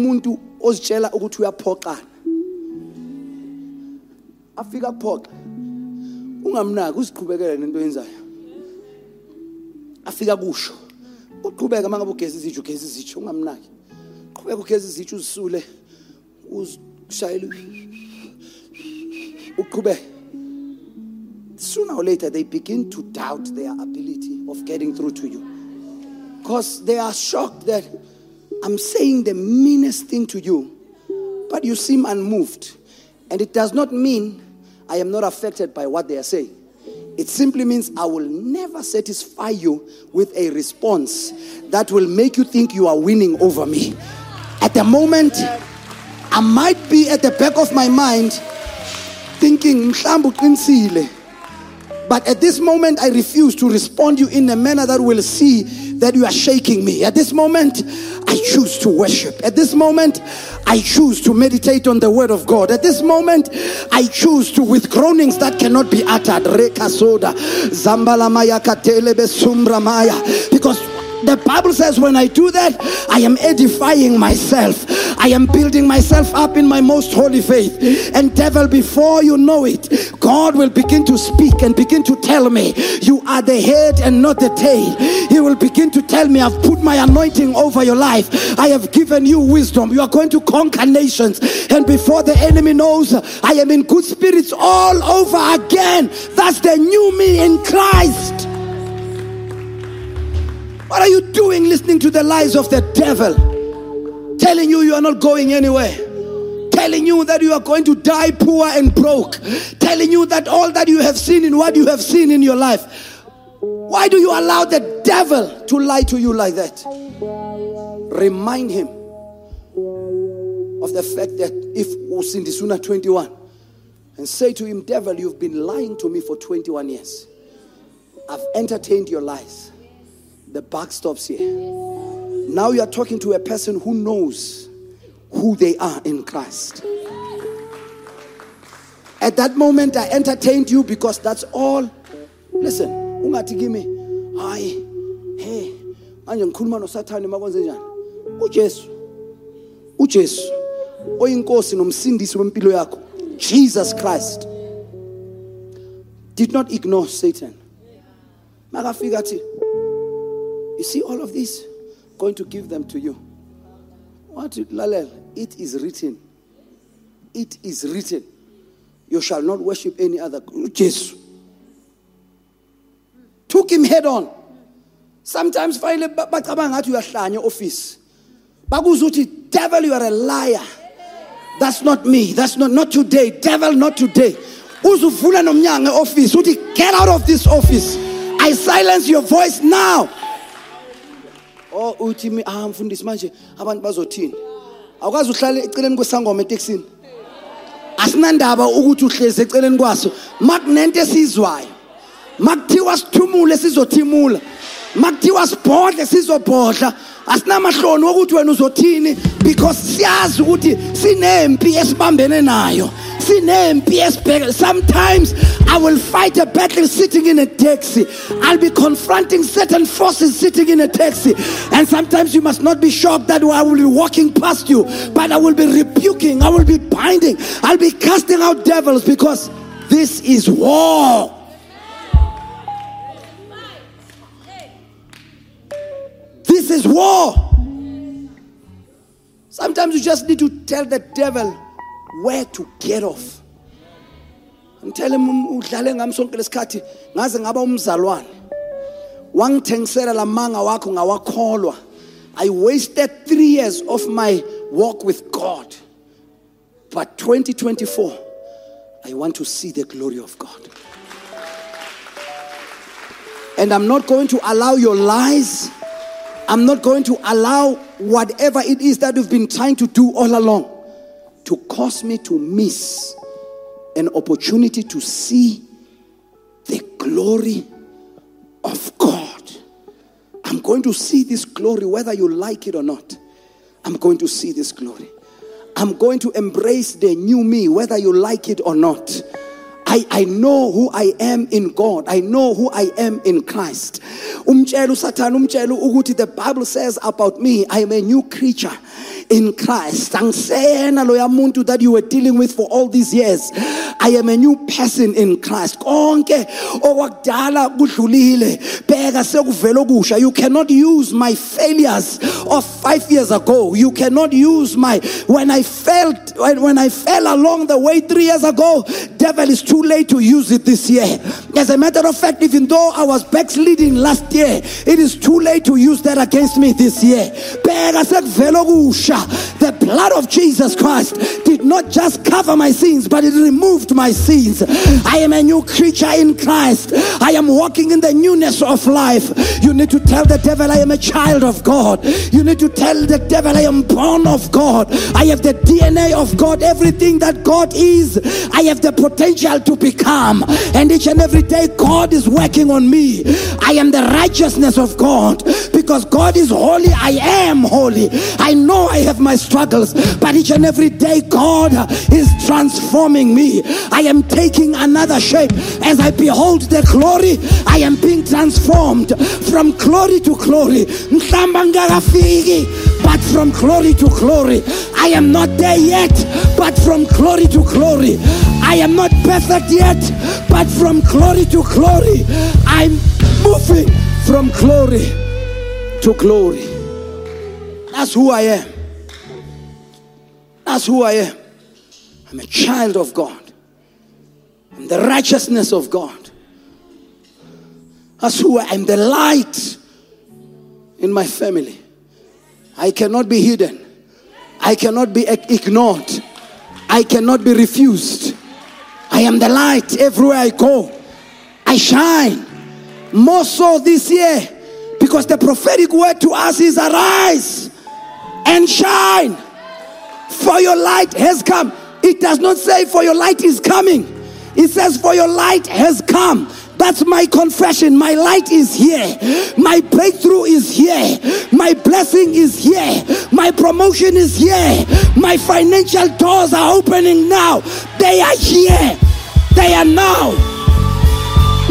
ozitshela ukuthi uyaphoqana afika kuphoqa ungamnaki uziqhubekele nento yenzayo afika kusho uqhubeka mangabe ugeza izitsho ugeza izitsho ungamnaki. Qhubeka ugeza izitsho uzisule uzishayele uqhubeka sooner or later they begin to doubt their ability of getting through to you. Because they are shocked that I'm saying the meanest thing to you but you seem unmoved. And it does not mean I am not affected by what they are saying it simply means I will never satisfy you with a response that will make you think you are winning over me. At the moment, I might be at the back of my mind thinking, but at this moment, I refuse to respond you in a manner that will see that you are shaking me. At this moment, I choose to worship. At this moment, I choose to meditate on the word of God. At this moment, I choose to, with groanings that cannot be uttered, because The Bible says, when I do that, I am edifying myself. I am building myself up in my most holy faith. And, devil, before you know it, God will begin to speak and begin to tell me, You are the head and not the tail. He will begin to tell me, I've put my anointing over your life. I have given you wisdom. You are going to conquer nations. And before the enemy knows, I am in good spirits all over again. That's the new me in Christ. What are you doing listening to the lies of the devil? Telling you you are not going anywhere. Telling you that you are going to die poor and broke. Telling you that all that you have seen in what you have seen in your life. Why do you allow the devil to lie to you like that? Remind him of the fact that if Usindisuna 21 and say to him, Devil, you've been lying to me for 21 years. I've entertained your lies. The buck stops here. Now you are talking to a person who knows who they are in Christ. At that moment, I entertained you because that's all. Listen, ungathi kimi, hayi, hey, manje ngikhuluma noSathane makwenze njani? uJesu. uJesu oyinkosi nomsindisi wempilo yakho. Jesus Christ did not ignore Satan. Makafika athi you see all of this? Going to give them to you. What Lalel? It is written. It is written. You shall not worship any other. Jesus. Took him head on. Sometimes finally bacabanga ngathi your office. Bakuza uthi devil you are a liar. That's not me. That's not not today. Devil not today. Uzuvula nomnyango office uthi get out of this office. I silence your voice now. Oh uthi ah mfundisi manje abantu bazothini? Awukazi uhlale eceleni kwesangoma etekisini asinandaba ukuthi uhlezi eceleni kwaso. Makunento esizwayo. Makuthiwa sithumule sizothimula. Makuthiwa sibhodle sizobhodla. Asinamahloni wokuthi wena uzothini? Because siyazi ukuthi sinempi esibambene nayo. Sometimes I will fight a battle sitting in a taxi. I'll be confronting certain forces sitting in a taxi. And sometimes you must not be shocked that I will be walking past you, but I will be rebuking, I will be binding, I'll be casting out devils because this is war. This is war. Sometimes you just need to tell the devil where to get off. Ngithele um, udlale ngami sonke lesikhathi ngaze ngaba umzalwane. Wangithengisela lamanga wakho ngawakholwa. I wasted 3 years of my walk with god. But 2024 i want to see the glory of god. And i'm not going to allow your lies. I'm not going to allow whatever it is that you've been trying to do all along to cause me to miss an opportunity to see the glory of God. I'm going to see this glory whether you like it or not. I'm going to see this glory. I'm going to embrace the new me whether you like it or not. I, I know who I am in God. I know who I am in Christ. the Bible says about me, I am a new creature in Christ. That you were dealing with for all these years. I am a new person in Christ. You cannot use my failures of 5 years ago. You cannot use my when I felt when, when I fell along the way 3 years ago, devil is too late to use it this year. As a matter of fact, even though I was backsliding last year, it is too late to use that against me this year. The blood of Jesus Christ did not just cover my sins, but it removed my sins. I am a new creature in Christ. I am walking in the newness of life. You need to tell the devil, I am a child of God. You need to tell the devil, I am born of God. I have the DNA of God. Everything that God is, I have the potential to become. And each and every day, God is working on me. I am the righteousness of God because God is holy. I am holy. I know I have my struggles, but each and every day, God is transforming me. I am taking another shape. As I behold the glory, I am being transformed from glory to glory. But from glory to glory. I am not there yet, but from glory to glory. I am not perfect yet, but from glory to glory. I'm moving from glory to glory. That's who I am. That's who I am. I'm a child of God. I'm the righteousness of God. That's who I am. The light in my family. I cannot be hidden. I cannot be ignored. I cannot be refused. I am the light everywhere I go. I shine. More so this year because the prophetic word to us is arise and shine. For your light has come. It does not say for your light is coming. It says for your light has come. That's my confession. My light is here. My breakthrough is here. My blessing is here. My promotion is here. My financial doors are opening now. They are here. They are now.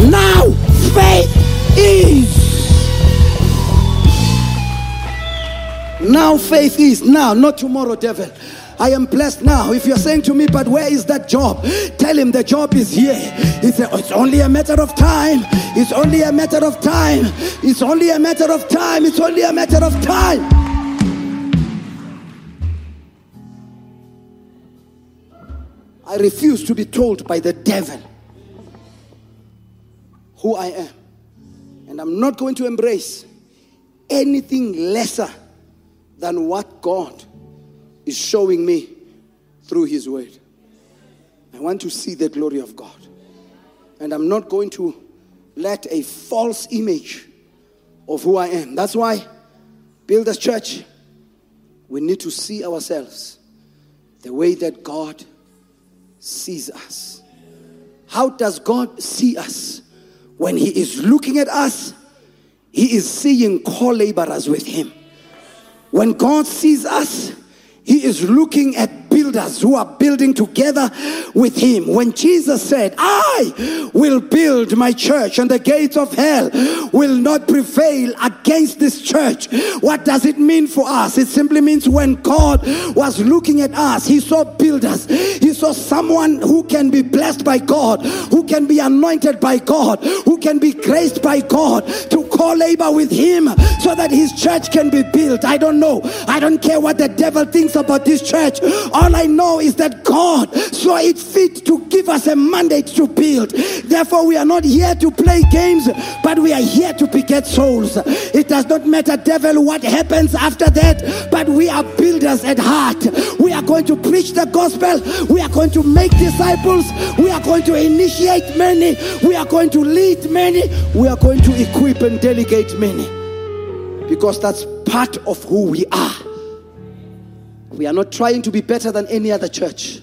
Now faith is. Now faith is. Now, not tomorrow, devil. I am blessed now. If you're saying to me, but where is that job? Tell him the job is here. It's, it's only a matter of time. It's only a matter of time. It's only a matter of time. It's only a matter of time. I refuse to be told by the devil who I am. And I'm not going to embrace anything lesser than what God is showing me through His Word. I want to see the glory of God. And I'm not going to let a false image of who I am. That's why, Builders Church, we need to see ourselves the way that God sees us. How does God see us? When He is looking at us, He is seeing co laborers with Him. When God sees us, he is looking at builders who are building together with him. When Jesus said, I will build my church and the gates of hell will not prevail against this church. What does it mean for us? It simply means when God was looking at us, he saw builders. He saw someone who can be blessed by God, who can be anointed by God, who can be graced by God to co-labor with him so that his church can be built. I don't know. I don't care what the devil thinks about this church. All I know is that God saw it fit to give us a mandate to build. Therefore, we are not here to play games, but we are here to beget souls. It does not matter, devil, what happens after that, but we are builders at heart. We are going to preach the gospel. We are going to make disciples. We are going to initiate many. We are going to lead many. We are going to equip and delegate many. Because that's part of who we are. We are not trying to be better than any other church.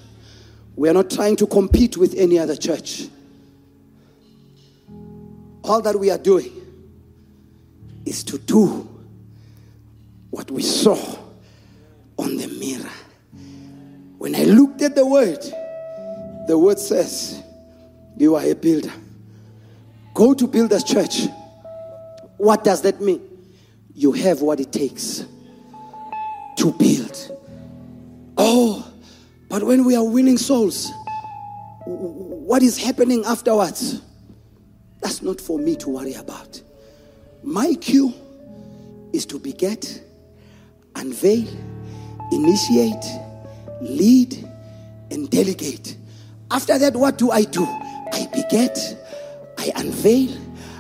We are not trying to compete with any other church. All that we are doing is to do what we saw on the mirror. When I looked at the word, the word says, You are a builder. Go to Builders Church. What does that mean? You have what it takes to build. Oh, but when we are winning souls, what is happening afterwards? That's not for me to worry about. My cue is to beget, unveil, initiate, lead, and delegate. After that, what do I do? I beget, I unveil,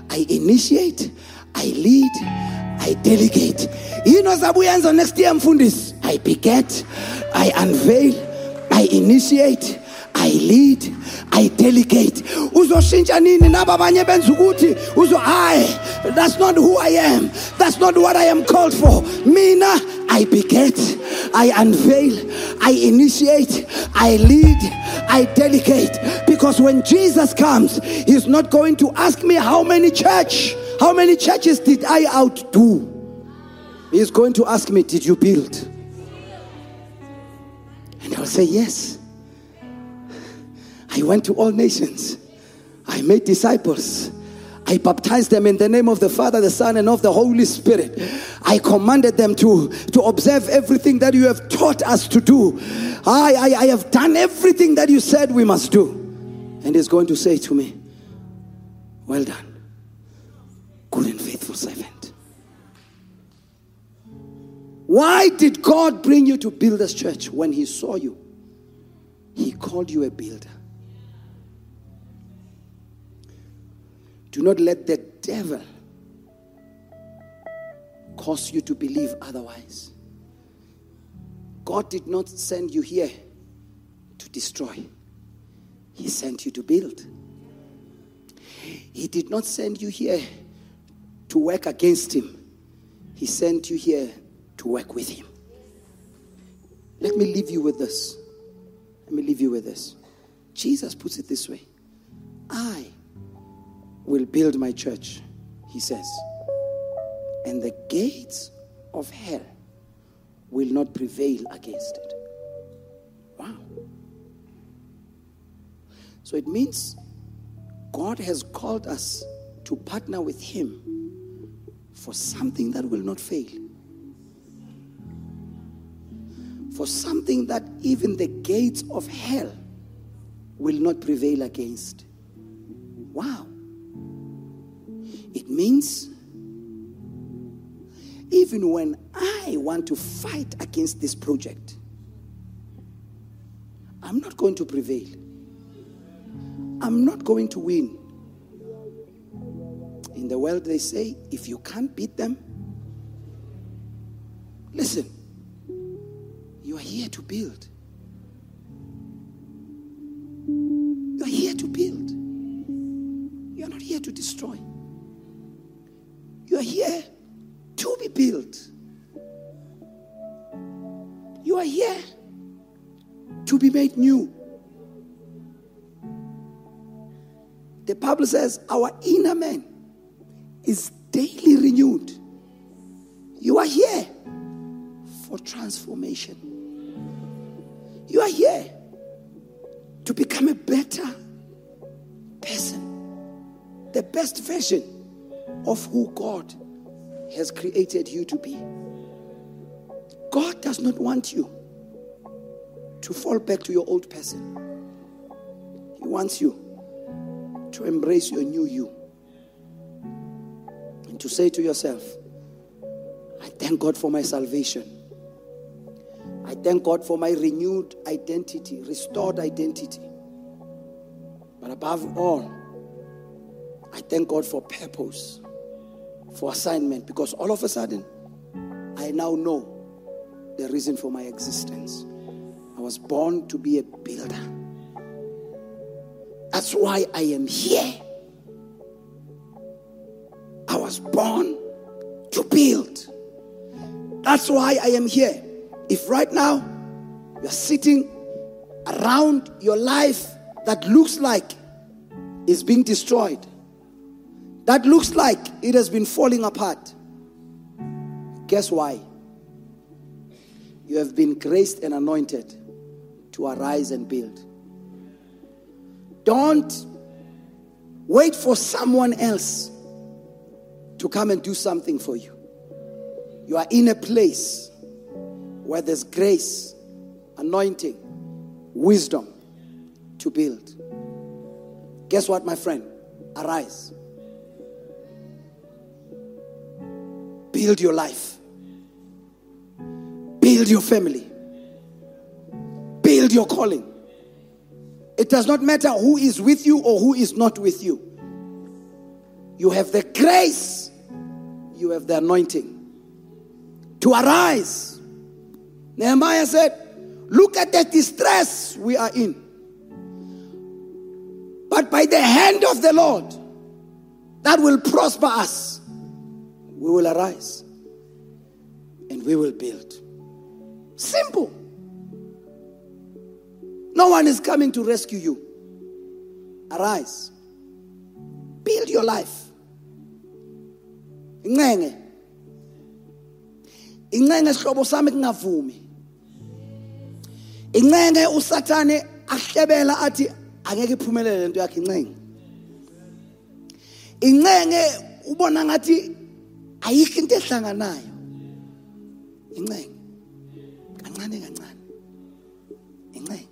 I initiate, I lead, I delegate. You know, Zabuyanza next year, Mfundis. I beget, I unveil, I initiate, I lead, I delegate. Uzoshintsha nini naba abanye benza uzo hayi that's not who I am. That's not what I am called for. Mina I beget, I unveil, I initiate, I lead, I delegate. Because when Jesus comes, he's not going to ask me how many church, how many churches did I outdo? He's going to ask me, did you build? And I'll say, Yes. I went to all nations. I made disciples. I baptized them in the name of the Father, the Son, and of the Holy Spirit. I commanded them to, to observe everything that you have taught us to do. I, I, I have done everything that you said we must do. And he's going to say to me, Well done, good and faithful servant. Why did God bring you to build this church when He saw you? He called you a builder. Do not let the devil cause you to believe otherwise. God did not send you here to destroy, He sent you to build. He did not send you here to work against Him, He sent you here to work with Him. Let me leave you with this. Let me leave you with this. Jesus puts it this way I will build my church, he says, and the gates of hell will not prevail against it. Wow. So it means God has called us to partner with Him for something that will not fail. For something that even the gates of hell will not prevail against. Wow. It means even when I want to fight against this project, I'm not going to prevail. I'm not going to win. In the world, they say, if you can't beat them, listen, you are here to build. You are here to build. You are not here to destroy. You are here to be built. You are here to be made new. The Bible says our inner man is daily renewed. You are here for transformation. You are here to become a better person, the best version of who God has created you to be. God does not want you to fall back to your old person. He wants you to embrace your new you and to say to yourself, I thank God for my salvation. I thank God for my renewed identity, restored identity. But above all, I thank God for purpose, for assignment, because all of a sudden, I now know the reason for my existence. I was born to be a builder. That's why I am here. I was born to build. That's why I am here. If right now you're sitting around your life that looks like is being destroyed, that looks like it has been falling apart, guess why? You have been graced and anointed to arise and build. Don't wait for someone else to come and do something for you. You are in a place where there's grace, anointing, wisdom to build. Guess what, my friend? Arise. Build your life. Build your family. Build your calling. It does not matter who is with you or who is not with you. You have the grace, you have the anointing to arise. Nehemiah said, Look at the distress we are in. But by the hand of the Lord that will prosper us, we will arise and we will build. Simple. No one is coming to rescue you. Arise. Build your life. Incenge sihlobo sami kungavumi. Incenge usathane ahlebela athi angeke iphumelele lento yakhe incenge incenge ubona ngathi ayikho into ehlanganayo. Incenge kancane kancane. Incenge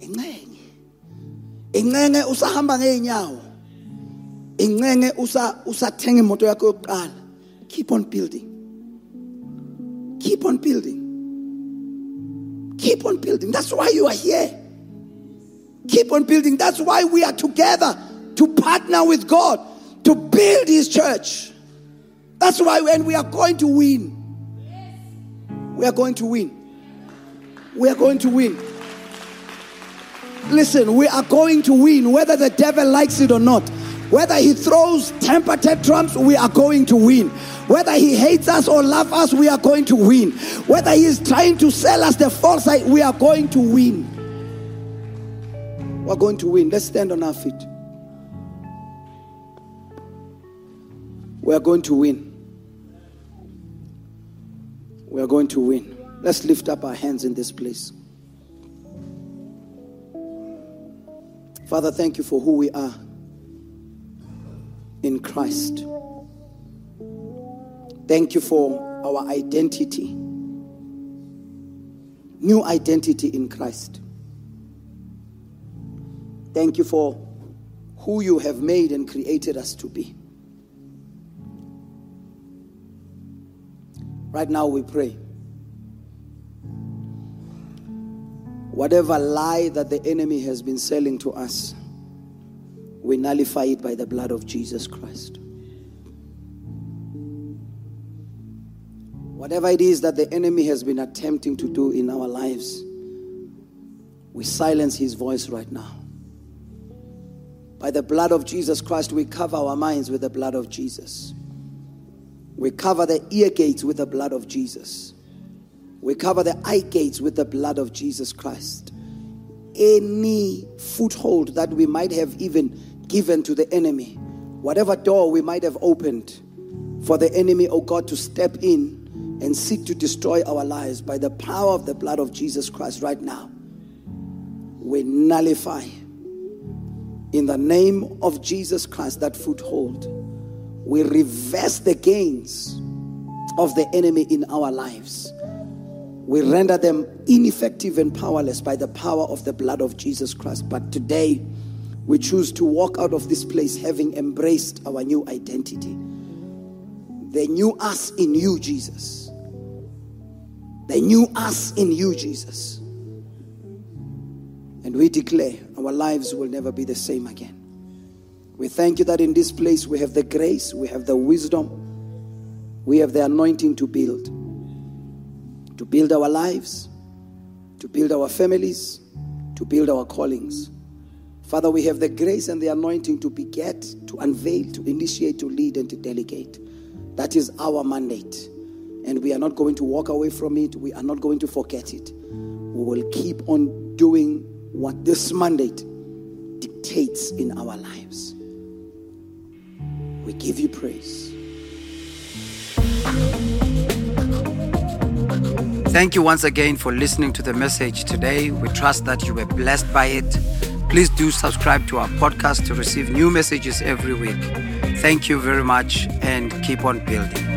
incenge incenge usahamba ngeenyawo incenge usa usathenga imoto yakho yokuqala. Keep on building. Keep on building keep on building. That's why you are here. Keep on building. That's why we are together to partner with God to build his church. That's why when we are going to win we are going to win. We are going to win. Listen, we are going to win whether the devil likes it or not. Whether he throws temper tantrums, we are going to win. Whether he hates us or loves us, we are going to win. Whether he is trying to sell us the false side, we are going to win. We're going to win. Let's stand on our feet. We are going to win. We are going to win. Let's lift up our hands in this place. Father, thank you for who we are in Christ. Thank you for our identity, new identity in Christ. Thank you for who you have made and created us to be. Right now, we pray. Whatever lie that the enemy has been selling to us, we nullify it by the blood of Jesus Christ. Whatever it is that the enemy has been attempting to do in our lives, we silence his voice right now. By the blood of Jesus Christ, we cover our minds with the blood of Jesus. We cover the ear gates with the blood of Jesus. We cover the eye gates with the blood of Jesus Christ. Any foothold that we might have even given to the enemy, whatever door we might have opened for the enemy, oh God, to step in and seek to destroy our lives by the power of the blood of Jesus Christ right now, we nullify in the name of Jesus Christ that foothold. We reverse the gains of the enemy in our lives we render them ineffective and powerless by the power of the blood of Jesus Christ. But today, we choose to walk out of this place having embraced our new identity. The new us in you, Jesus. The new us in you, Jesus. And we declare our lives will never be the same again. We thank you that in this place we have the grace, we have the wisdom, we have the anointing to build to build our lives, to build our families, to build our callings. Father, we have the grace and the anointing to beget, to unveil, to initiate, to lead, and to delegate. That is our mandate. And we are not going to walk away from it. We are not going to forget it. We will keep on doing what this mandate dictates in our lives. We give you praise. Thank you once again for listening to the message today. We trust that you were blessed by it. Please do subscribe to our podcast to receive new messages every week. Thank you very much and keep on building.